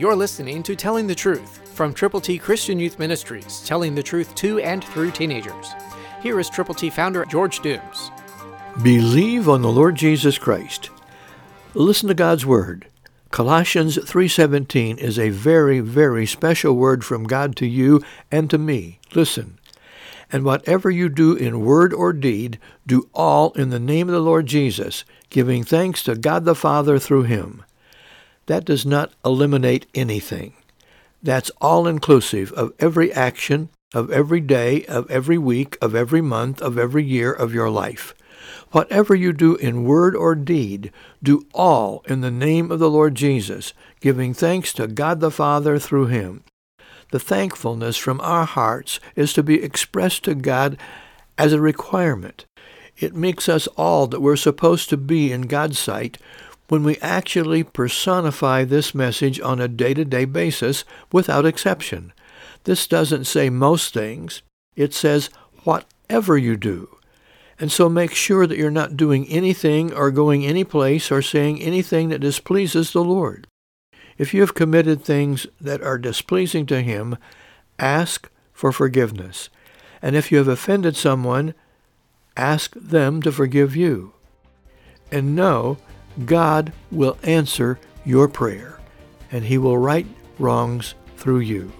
You're listening to Telling the Truth from Triple T Christian Youth Ministries, telling the truth to and through teenagers. Here is Triple T founder George Dooms. Believe on the Lord Jesus Christ. Listen to God's word. Colossians 3:17 is a very very special word from God to you and to me. Listen. And whatever you do in word or deed, do all in the name of the Lord Jesus, giving thanks to God the Father through him. That does not eliminate anything. That's all inclusive of every action, of every day, of every week, of every month, of every year of your life. Whatever you do in word or deed, do all in the name of the Lord Jesus, giving thanks to God the Father through him. The thankfulness from our hearts is to be expressed to God as a requirement. It makes us all that we're supposed to be in God's sight when we actually personify this message on a day-to-day basis without exception. This doesn't say most things. It says whatever you do. And so make sure that you're not doing anything or going any place or saying anything that displeases the Lord. If you have committed things that are displeasing to him, ask for forgiveness. And if you have offended someone, ask them to forgive you. And know God will answer your prayer, and he will right wrongs through you.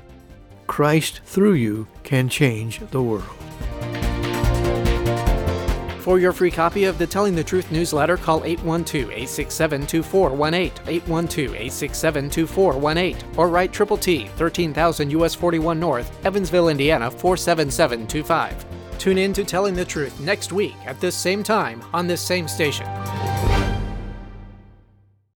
Christ through you can change the world. For your free copy of the Telling the Truth newsletter, call 812-867-2418, 812-867-2418, or write Triple T, 13000 US 41 North, Evansville, Indiana 47725. Tune in to Telling the Truth next week at this same time on this same station.